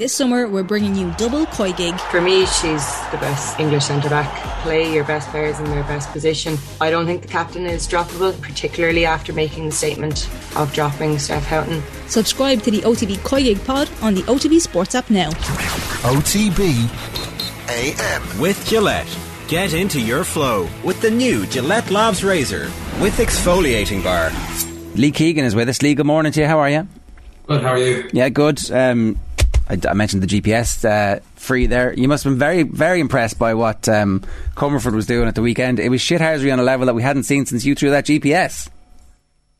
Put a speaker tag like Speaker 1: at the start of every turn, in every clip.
Speaker 1: This summer, we're bringing you double COYGIG.
Speaker 2: For me, she's the best English centre back. Play your best players in their best position. I don't think the captain is droppable, particularly after making the statement of dropping Steph Houghton.
Speaker 1: Subscribe to the OTB COYGIG pod on the OTB Sports app now.
Speaker 3: OTB AM.
Speaker 4: With Gillette. Get into your flow with the new Gillette Labs Razor with exfoliating bar.
Speaker 5: Lee Keegan is with us. Lee, good morning to you. How are you?
Speaker 6: Good, how are you?
Speaker 5: Yeah, good. Um, I, I, mentioned the GPS uh, free there. You must have been very, very impressed by what um, Comerford was doing at the weekend. It was shithousery on a level that we hadn't seen since you threw that GPS.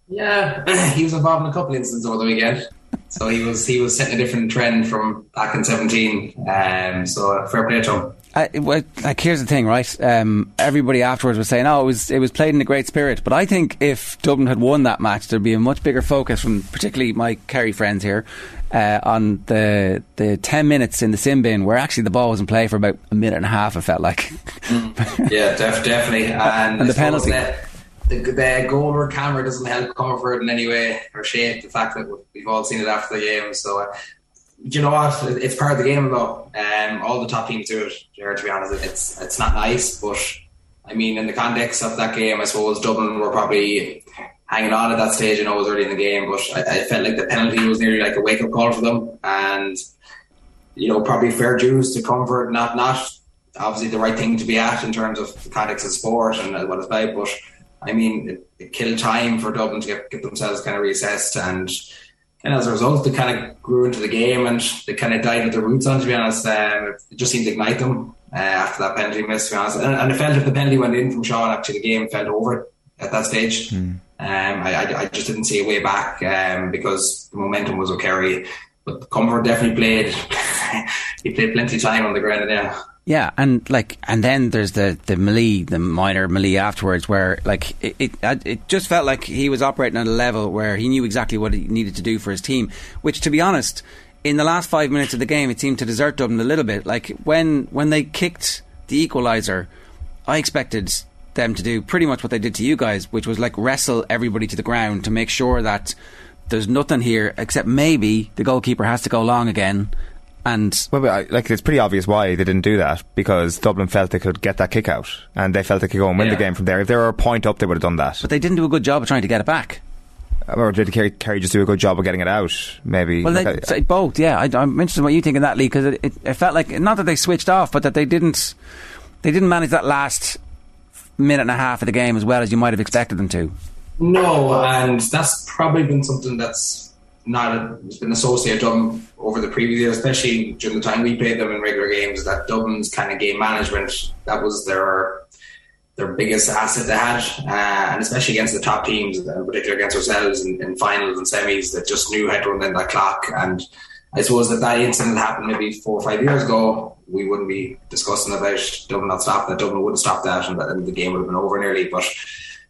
Speaker 6: Yeah, he was involved in a couple of incidents over the weekend. So he was he was setting a different trend from back in seventeen. Um, so fair play to him.
Speaker 5: Uh, well, like here's the thing, right? Um, everybody afterwards was saying, "Oh, it was it was played in a great spirit." But I think if Dublin had won that match, there'd be a much bigger focus from particularly my Kerry friends here uh, on the the ten minutes in the sin bin where actually the ball was in play for about a minute and a half. It felt like.
Speaker 6: Mm. yeah, def- definitely, and,
Speaker 5: and the penalty.
Speaker 6: the, the goal or camera doesn't help Comerford in any way or shape. The fact that we've all seen it after the game, so uh, you know what? It's part of the game, though. Um, all the top teams do it. Jared, to be honest, it's it's not nice, but I mean, in the context of that game, I suppose Dublin were probably hanging on at that stage. I know it was early in the game, but I, I felt like the penalty was nearly like a wake up call for them, and you know, probably fair dues to Comerford. Not not obviously the right thing to be at in terms of the context of sport and what it's about, but I mean, it, it killed time for Dublin to get, get themselves kind of reassessed and and as a result, they kind of grew into the game and they kind of died with their roots on. To be honest, um, it just seemed to ignite them uh, after that penalty miss. To be honest, and, and it felt if the penalty went in from Sean, actually the game felt over at that stage. Mm. Um, I, I, just didn't see a way back um, because the momentum was Kerry. But Comerford definitely played. he played plenty of time on the ground, yeah.
Speaker 5: Yeah, and like, and then there's the the melee, the minor melee afterwards, where like it, it, it just felt like he was operating at a level where he knew exactly what he needed to do for his team. Which, to be honest, in the last five minutes of the game, it seemed to desert Dublin a little bit. Like when when they kicked the equaliser, I expected them to do pretty much what they did to you guys, which was like wrestle everybody to the ground to make sure that there's nothing here except maybe the goalkeeper has to go long again and
Speaker 7: well, uh, like it's pretty obvious why they didn't do that because Dublin felt they could get that kick out and they felt they could go and win yeah. the game from there. If they were a point up, they would have done that.
Speaker 5: But they didn't do a good job of trying to get it back.
Speaker 7: Uh, or did Kerry, Kerry just do a good job of getting it out? Maybe.
Speaker 5: Well, they, so both. Yeah, I, am interested in what you think of that, Lee, because it, it, it, felt like not that they switched off, but that they didn't. They didn't manage that last minute and a half of the game as well as you might have expected them to.
Speaker 6: No, and that's probably been something that's not been associated with Dublin over the previous years, especially during the time we played them in regular games. That Dublin's kind of game management that was their their biggest asset they had, uh, and especially against the top teams, in particular against ourselves in, in, finals and semis, that just knew how to run in that clock. And I suppose that that incident happened maybe four or five years ago, we wouldn't be discussing about Dublin not stopping that. Dublin wouldn't stop that, and, the game would have been over nearly. But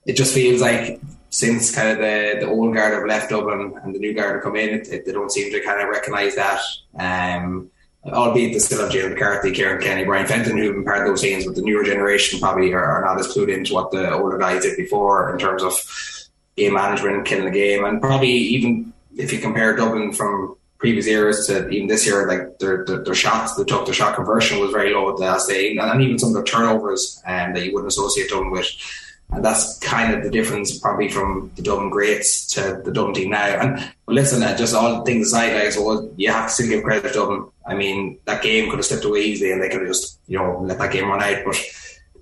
Speaker 6: it just feels like since kind of the, the old guard have left Dublin and the new guard have come in, it, it, they don't seem to kind of recognise that. Um, albeit they still have James McCarthy, Ciarán Kilkenny, Brian Fenton, who've been part of those teams, but the newer generation probably are, are, not as clued into what the older guys did before in terms of game management, killing the game, and probably even if you compare Dublin from previous years to even this year, like their, their, their shots, they took their shot conversion was very low at the last day, and even some of the turnovers um, that you wouldn't associate Dublin with and that's kind of the difference, probably from the Dublin greats to the Dublin team now. And listen, uh, just all things aside, like, so you have to still give credit to Dublin. I mean, that game could have slipped away easily, and they could have just, you know, let that game run out. But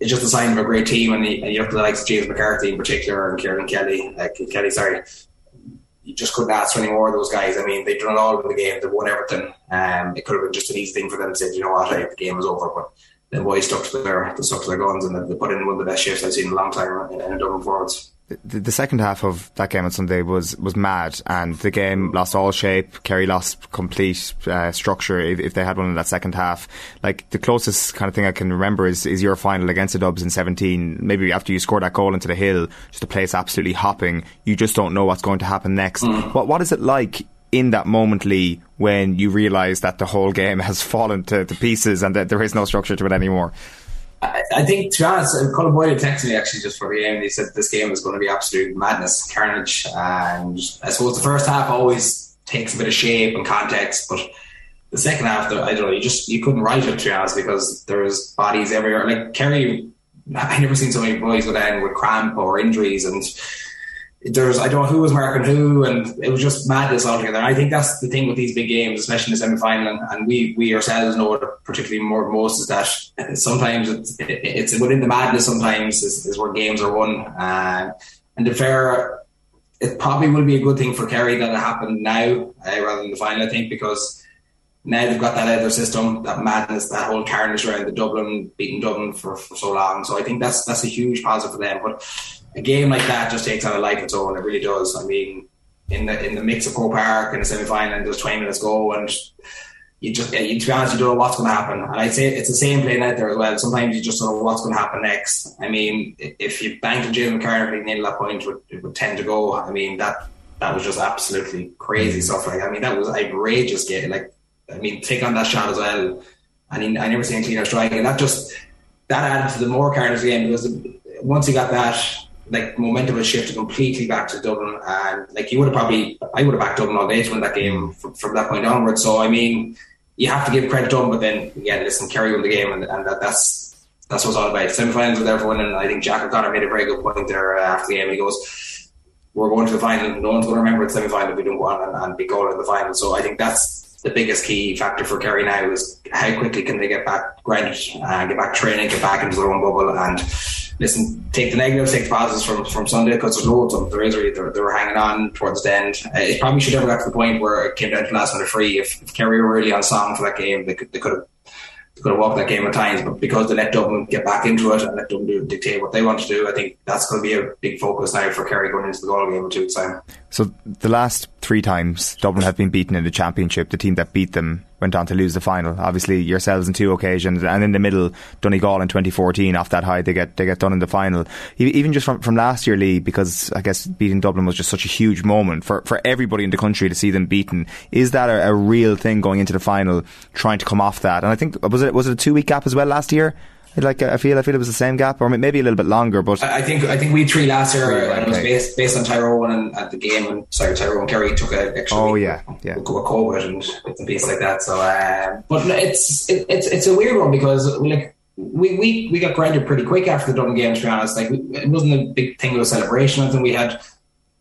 Speaker 6: it's just a sign of a great team, and you, and you have the likes of James McCarthy in particular, and Kieran Kelly, uh, Kelly, sorry. You just couldn't ask for any more of those guys. I mean, they've done it all in the game. They won everything. Um, it could have been just an easy thing for them to say, you know what, the game is over. But the boys stuck to their they stuck to their guns and they put in one of the best shifts I've seen in a long time in, in Dublin forwards.
Speaker 7: The, the, second half of that game on Sunday was, was mad, and the game lost all shape. Kerry lost complete uh, structure if, if, they had one in that second half. Like the closest kind of thing I can remember is, is your final against the Dubs in 17. Maybe after you scored that goal into the hill, just the place absolutely hopping. You just don't know what's going to happen next. Mm. What what is it like in that moment, Lee, when you realise that the whole game has fallen to, to, pieces and that there is no structure to it anymore?
Speaker 6: I, think, to be honest, uh, Colin Boyle texted me actually just for the game. And he said this game is going to be absolute madness, carnage. And I suppose the first half always takes a bit of shape and context, but the second half, I don't know, you just you couldn't write it to be honest because there was bodies everywhere. Like Kerry, I never seen so many boys go down with cramp or injuries and there's I don't know who was marking who, and it was just madness altogether. And I think that's the thing with these big games, especially in the semi final, and, and, we we ourselves know it particularly more than most is that sometimes it's, it's within the madness. Sometimes is, is where games are won, uh, and the fair. It probably will be a good thing for Kerry that it happened now uh, rather than the final. I think because now they've got that out of their system, that madness, that whole carnage around the Dublin beating Dublin for, for so long. So I think that's that's a huge positive for them. But a game like that just takes on a life of its own. It really does. I mean, in the in the mix of Park in the semi final, and there's 20 minutes go, and you just you, to be honest, you don't know what's going to happen. And I'd say it's the same playing out there as well. Sometimes you just don't know what's going to happen next. I mean, if you banked James McCarthy nail that point, it would, it would tend to go. I mean that that was just absolutely crazy stuff. Like I mean, that was outrageous. Game. Like I mean, take on that shot as well. I mean, I never seen a cleaner strike, and that just that added to the more carnage game because once you got that like momentum has shifted completely back to Dublin, and like you would have probably, I would have backed Dublin all day to win that game from, from that point onwards. So I mean, you have to give credit to them, but then again, listen, Kerry won the game, and, and that, that's that's what's all about. Semi-finals for winning. And I think Jack O'Connor made a very good point there uh, after the game. He goes, "We're going to the final. No one's going to remember the semi-final if we don't go on and, and be going in the final." So I think that's the biggest key factor for Kerry now is how quickly can they get back grounded, uh, get back training, get back into their own bubble, and listen, take the negatives, take the positives from, from Sunday because there's loads of them. There is they were, hanging on towards the end. Uh, it probably should have got to the point where it came down to last minute free. If, if Kerry were really on song for that game, they could, they could have could have walked that game at times, but because they let Dublin get back into it and let Dublin dictate what they want to do, I think that's going to be a big focus now for Kerry going into the Galway game in two time.
Speaker 7: So the last three times Dublin have been beaten in the championship, the team that beat them went on to lose the final. Obviously, yourselves in two occasions, and in the middle, Donegal in 2014. Off that high, they get they get done in the final. Even just from, from last year, Lee, because I guess beating Dublin was just such a huge moment for, for everybody in the country to see them beaten. Is that a, a real thing going into the final, trying to come off that? And I think was it was it a two week gap as well last year? Like I feel, I feel it was the same gap, or maybe a little bit longer. But
Speaker 6: I think I think we three last year, and it was based based on Tyrone and at the game, and sorry, Tyrone Kerry took a extra.
Speaker 7: Oh yeah, yeah.
Speaker 6: With COVID and bits and pieces like that. So, uh, but it's it, it's it's a weird one because like we, we, we got grounded pretty quick after the Dublin game. To be honest, like it wasn't a big thing of a celebration. I think we had a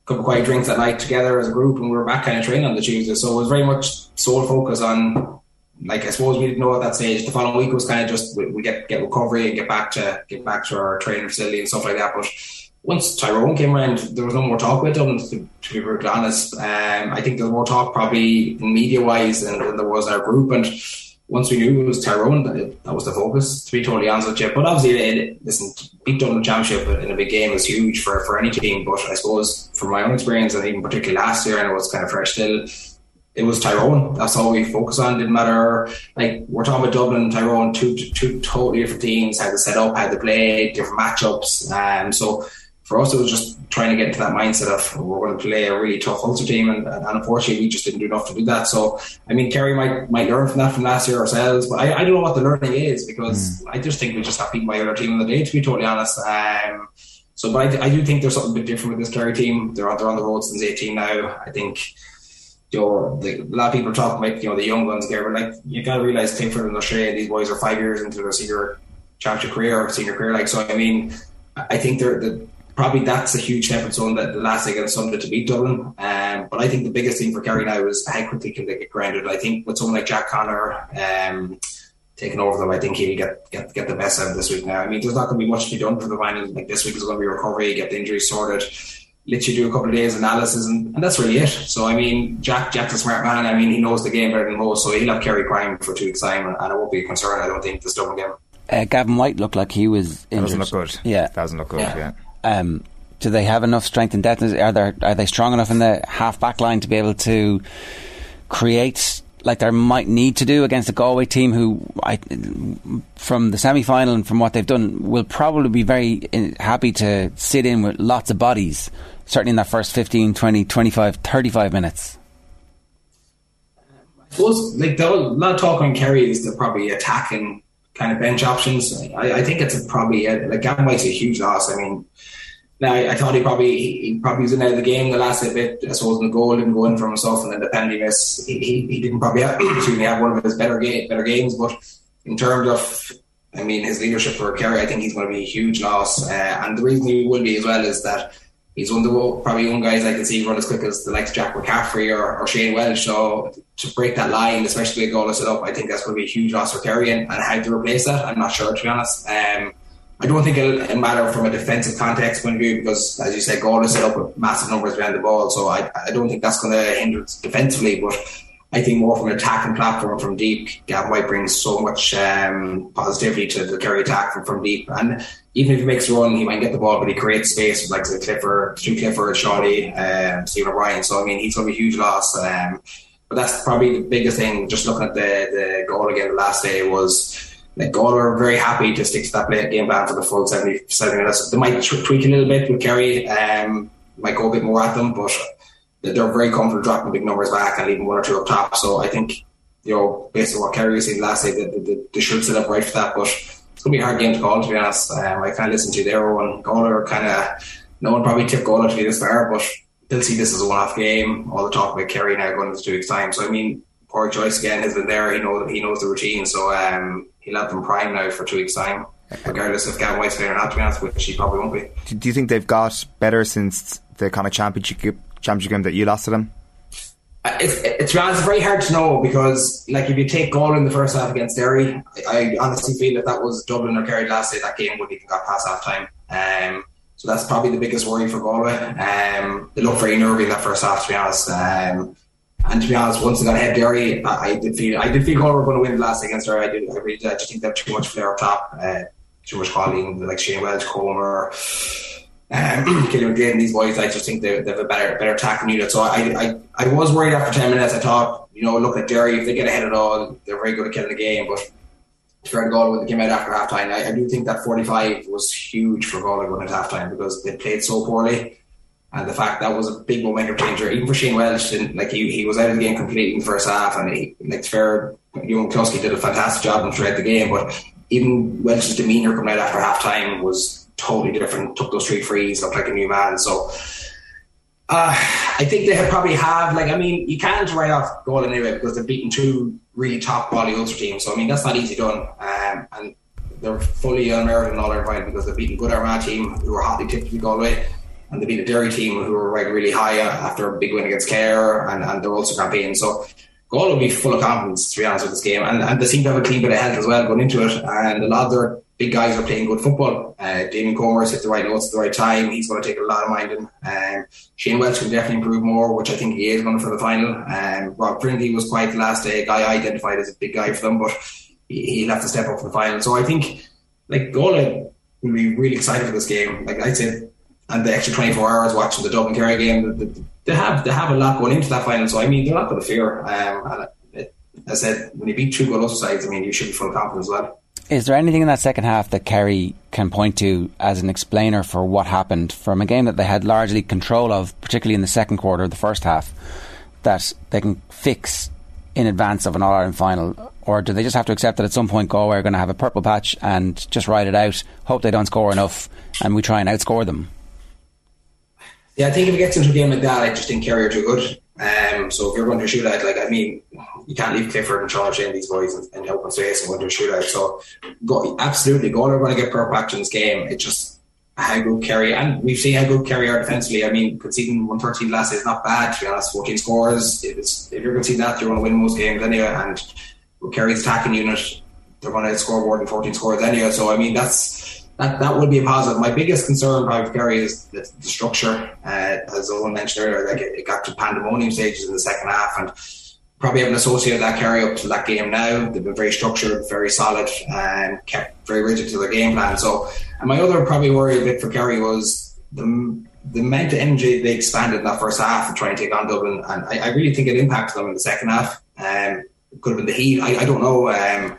Speaker 6: couple of quiet drinks that night together as a group, and we were back kind of training on the Tuesday. So it was very much sole focus on like I suppose we didn't know at that stage. The following week was kind of just we, we, get get recovery and get back to get back to our training facility and stuff like that. But once Tyrone came around, there was no more talk with them. To, to be brutally honest, um, I think there was more talk probably media wise than, than, there was our group. And once we knew it was Tyrone, that, that was the focus. To be totally honest with you, but obviously, it, listen, beat Dublin championship in a big game is huge for for any team. But I suppose from my own experience, and even particularly last year, and it was kind of fresh still it was Tyrone. That's all we focus on. Didn't matter. Like we're talking about Dublin and Tyrone, two two totally different teams. How to set up, how to play, different matchups. And um, so for us, it was just trying to get into that mindset of we're going to play a really tough Ulster team, and, and unfortunately, we just didn't do enough to do that. So I mean, Kerry might might learn from that from last year ourselves, but I, I don't know what the learning is because mm. I just think we just have beaten by other team in the day. To be totally honest. Um, so, but I, I do think there's something a bit different with this Kerry team. They're on, they're on the road since 18 now. I think you know, the, a lot of people are talking about, you know, the young ones here, but like, you gotta realize Clifford and O'Shea, these boys are five years into their senior championship career or senior career. Like, so I mean, I think they're, the, probably that's a huge step zone that the last against Sunday to beat Dublin. Um, but I think the biggest thing for Kerry now is how quickly can they get grounded. I think with someone like Jack Connor, um, taking over them, I think he'll get, get get the best out of this week now. I mean, there's not going to be much to be done for the final. Like this week is going to be recovery, get the injuries sorted literally do a couple of days analysis and, and that's really it. So I mean Jack Jack's a smart man. I mean he knows the game better than most, so he'll have Kerry Crime for two weeks time and, and it won't be a concern I don't think this Dublin game.
Speaker 5: Uh, Gavin White looked like he was injured.
Speaker 7: Doesn't look good.
Speaker 5: Yeah.
Speaker 7: Doesn't look good, yeah.
Speaker 5: yeah. Um, do they have enough strength and depth? Are they are they strong enough in the half back line to be able to create like they might need to do against a Galway team who, I, from the semi final and from what they've done, will probably be very happy to sit in with lots of bodies certainly in that first 15, 20, 25, 35 minutes?
Speaker 6: I suppose, like, a lot of talk on Kerry is they're probably attacking kind of bench options. I, I think it's a, probably, a, like, Gavin a huge loss. I mean, now I, thought he probably he probably was in out of the game the last bit. I suppose in the goal didn't go in from himself, and then the penalty miss. He, he, he didn't probably have, excuse me, have one of his better game, better games. But in terms of, I mean, his leadership for Kerry, I think he's going to be a huge loss. Uh, and the reason he will be as well is that he's one of the probably one guys I can see run as quick as the likes of Jack McCaffrey or, or Shane Walsh. So to break that line, especially a goal set up, I think that's going to be a huge loss for Kerry. And, and how to replace that, I'm not sure to be honest. Um, I don't think it'll matter from a defensive context point of view because, as you said, Gordon set up with massive numbers behind the ball. So I, I don't think that's going to hinder defensively. But I think more from an attacking platform from deep, Gavin White brings so much um, positivity to the Kerry attack from, from deep. And even if he makes a run, he might get the ball, but he creates space with like the Clifford, Stu Clifford, Shawty, um, Stephen O'Brien. So I mean, he's going to be a huge loss. Um, but that's probably the biggest thing. Just looking at the the goal again the last day was like are very happy to stick to that play, game plan for the full 70, 70 minutes. They might tweak a little bit with Kerry, um, might go a bit more at them, but they're very comfortable dropping big numbers back and leaving one or two up top. So I think, you know, based on what Kerry was saying last night, they, they, they, should set up right for that. But it's going to be a hard game to call, to be honest. Um, I kind of listened to their one. Galway are kind of, no one probably tipped Galway to be this far, but they'll see this as a one-off game. All the talk about Kerry now going into two weeks' time. So I mean, Padraig Joyce again has been there. He knows he knows the routine. So um, he'll have them prime now for two weeks' time, regardless if Gavin White's playing or not, to be honest, which he probably won't be.
Speaker 7: Do you think they've got better since the kind of championship championship game that you lost to them?
Speaker 6: It's, it's, it's very hard to know because, like, if you take Galway in the first half against Derry, I, I honestly feel that that was Dublin or Kerry last day, that game would even got past half time. Um, so that's probably the biggest worry for Galway. Um, they looked very nervy in that first half, to be honest. Um, and to be honest, once they got ahead Derry, I, I did feel I did feel Galway were going to win the last against Derry. I did. I really I just think they have too much flair up top, uh, too much quality, like Shane Walsh, Comer, um, Killian Drayton, these boys. I just think they, have a better better attacking unit. So I, I I was worried after ten minutes. I thought, you know, look at Derry if they get ahead at all, they're very good at killing the game. But when they came out after half time, I, I do think that forty five was huge for Galway going at half time because they played so poorly. And the fact that was a big momentum changer, even for Shane Walsh, and like he, he was out of the game completely in the first half, and he, like fair, Ewan Kluski did a fantastic job and throughout the game, but even Walsh's demeanour coming out after half time was totally different. Took those three frees, looked like a new man. So uh, I think they have probably have like I mean you can't write off Galway anyway because they've beaten two really top quality Ulster teams. So I mean that's not easy done, um, and they're fully unmerited in all their because they've beaten good Armagh team who were hotly tipped to be Galway and they beat a Derry team who were ranked really high after a big win against Clare and, and their Ulster campaign. So Galway will be full of confidence to be honest with this game, and, and they seem to have a clean bit of health as well going into it. And a lot of their big guys are playing good football. Uh, Damien Comer's hit the right notes at the right time. He's going to take a lot of mind in. Um, Shane Walsh can definitely improve more, which I think he is going for the final. Um, Rob Finnerty was quite the last day, a guy I identified as a big guy for them, but he, will have to step up for the final. So I think like Galway will be really excited for this game. Like I said, and the extra 24 hours watching the Dublin Kerry game, they have they have a lot going into that final. So I mean, they're not going to fear. Um, and it, as I said, when you beat two good sides, I mean, you should be full confident as well.
Speaker 5: Is there anything in that second half that Kerry can point to as an explainer for what happened from a game that they had largely control of, particularly in the second quarter of the first half, that they can fix in advance of an All Ireland final? Or do they just have to accept that at some point Galway are going to have a purple patch and just ride it out, hope they don't score enough, and we try and outscore them?
Speaker 6: Yeah, I think if it gets into a game like that, I just think Kerry are too good. Um, so if you're going to shoot out, like I mean, you can't leave Clifford and Charles and these boys in, in open space and go into a shootout. So go, absolutely, Galway are going to get patch in this game. It's just how good Kerry and we've seen how good Kerry are defensively. I mean, conceding 113 last is not bad to be honest. 14 scores. If, it's, if you're conceding that, you're going to win most games anyway. And Kerry's attacking unit, they're going to score more than 14 scores anyway. So I mean, that's that, that would be a positive. My biggest concern probably Kerry is the, the structure. Uh, as Eoin mentioned earlier, like it, it, got to pandemonium stages in the second half, and probably haven't associated that Kerry up to that game now. They've been very structured, very solid, and kept very rigid to their game plan. So, and my other probably worry a bit for Kerry was the the amount of energy they expanded in that first half and trying to take on Dublin, and I, I really think it impacted them in the second half. Um, could have been the heat. I, I don't know. Um,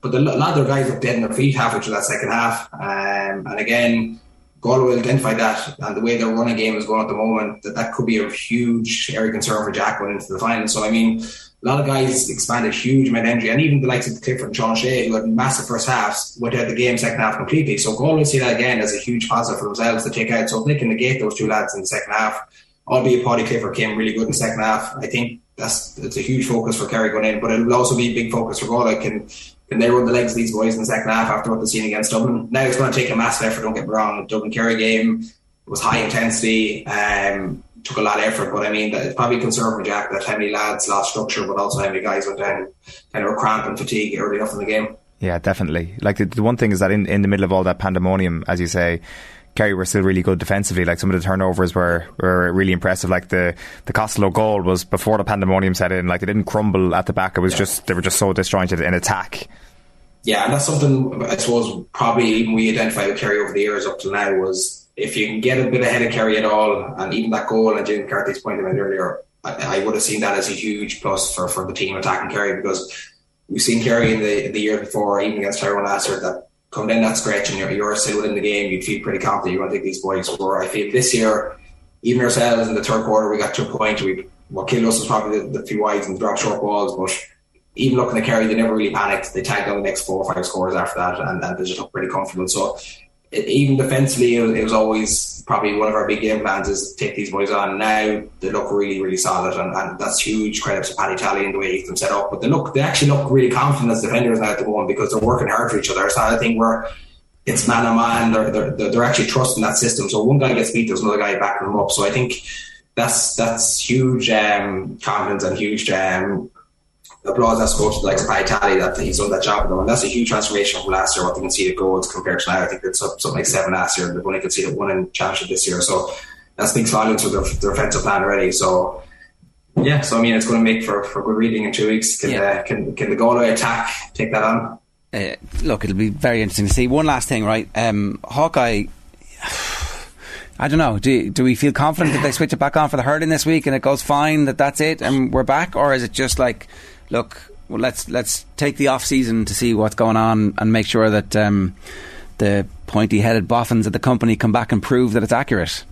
Speaker 6: but the, a lot of their guys were dead in their feet halfway through that second half. Um, and again, Galway identified that, and the way their running game is going at the moment, that that could be a huge area concern for Jack going into the final. So, I mean, a lot of guys expanded huge amount of energy, and even the likes of Clifford and Sean Shea, who had massive first halves, went out the game second half completely. So, Galway see that again as a huge positive for themselves to take out. So, if they can negate those two lads in the second half, albeit Paudie Clifford came really good in the second half, I think that's it's a huge focus for Kerry going in, but it will also be a big focus for Galway. Can can they run the legs of these boys in the second half after what they've seen against Dublin? Now it's going to take a massive effort. Don't get me wrong. Dublin Kerry game was high intensity. Um, took a lot of effort, but I mean, it's probably for Jack that how many lads lost structure, but also how many guys went down kind of a cramp and fatigue early enough in the game.
Speaker 7: Yeah, definitely. Like the, the one thing is that in, in the middle of all that pandemonium, as you say, Kerry were still really good defensively. Like some of the turnovers were, were really impressive. Like the the Costello goal was before the pandemonium set in. Like they didn't crumble at the back. It was yeah. just they were just so disjointed in attack.
Speaker 6: Yeah, and that's something I suppose probably even we identified with Kerry over the years up to now was if you can get a bit ahead of Kerry at all, and even that goal and Jim McCarthy's pointed out earlier, I, I, would have seen that as a huge plus for, for the team attacking Kerry because we've seen Kerry in the the year before, even against Tyrone last year, that coming in that stretch and you're, you're still within the game, you'd feel pretty confident you're going to take these boys. Where I feel this year, even ourselves in the third quarter, we got to a point we what killed us was probably the, the few wides and drop short balls, but even looking at Kerry, they never really panicked. They tagged on the next four or five scores after that, and, and they just looked pretty comfortable. So even defensively, it was, it was, always probably one of our big game plans is take these boys on. Now they look really, really solid, and, and that's huge credit to Paddy Tally and the way he's them set up. But they look, they actually look really confident as defenders now at the moment because they're working hard for each other. It's not a thing where it's man on man. They're, they're, they're actually trusting that system. So one guy gets beat, there's another guy backing them up. So I think that's that's huge um, confidence and huge um, applause, I suppose, to like Paddy Tally that he's done that job. And that's a huge transformation from last year, what they conceded goals compared to now. I think it's something like seven last year, and they've only conceded one in championship this year. So that speaks volumes for their, their offensive plan already. So yeah, so I mean, it's going to make for, for good reading in two weeks. Can, yeah. uh, can, can the Galway attack take that on?
Speaker 5: Uh, look, it'll be very interesting to see. One last thing, right? Um, Hawkeye. I don't know. Do do we feel confident that they switch it back on for the hurling this week and it goes fine? That that's it and we're back, or is it just like look, well, let's let's take the off season to see what's going on and make sure that um, the pointy headed boffins at the company come back and prove that it's accurate.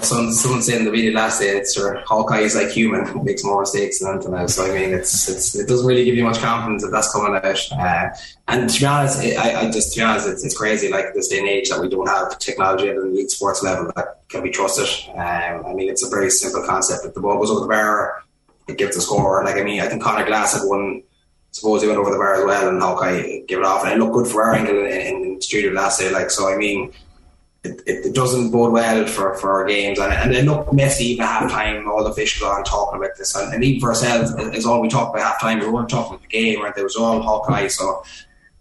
Speaker 6: Someone, someone said in the video last day, it's Hawkeye is like human, makes more mistakes than anything else. So I mean, it's, it's it doesn't really give you much confidence that that's coming out. Uh, and to be honest, I, I just to be honest, it's, it's crazy. Like this day and age that we don't have technology at an elite sports level that can be trusted. Um, I mean, it's a very simple concept. If the ball goes over the bar, it gives a score. Like I mean, I think Conor Glass had one. Suppose he went over the bar as well, and Hawkeye gave it off, and it looked good for our angle in, in, the studio last day. Like so, I mean, it, it, doesn't bode well for, for our games, and, and it looked messy even half time. All the officials are talking about this, and, and even for ourselves, is all we talked about half time. We weren't talking about the game, right? There was all Hawkeye, so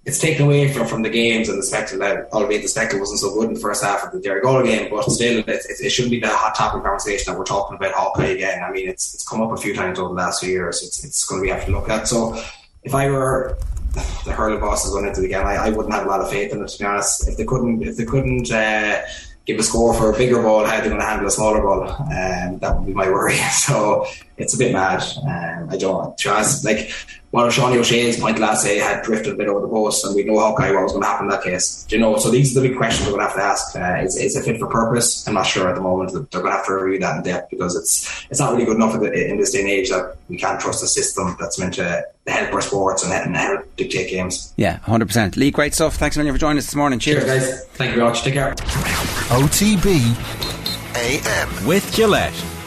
Speaker 6: it's taken away from, from the games and the spectacle. Albeit the spectacle wasn't so good in the first half of the Derry Galway game, but still, it, it, it, shouldn't be the hot topic conversation that we're talking about Hawkeye again. I mean, it's it's come up a few times over the last few years. It's it's going to be have to look at. So, if I were the hurling bosses going into the game, I, I wouldn't have a lot of faith in it. To be honest, if they couldn't if they couldn't. Uh, give a score for a bigger ball, how they're going to handle a smaller ball. Um, that would be my worry. So it's a bit mad. Um, I don't, to honest, like one of Sean O'Shea's point last day had drifted a bit over the post, and we know Hawkeye what was going to happen in that case. Do you know? So these are the big questions we're going to have to ask. Uh, is, is it fit for purpose? I'm not sure at the moment. They're going to have to review that in depth because it's it's not really good enough in this day and age that we can't trust a system that's meant to help our sports and, and help dictate games.
Speaker 5: Yeah, 100%. Lee, great stuff. Thanks a million for joining us this morning. Cheers.
Speaker 6: Cheers, guys. Thank you very much. Take care.
Speaker 3: OTB AM.
Speaker 4: With Gillette.